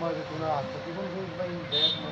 मग तुला ती पण घेऊन बाई.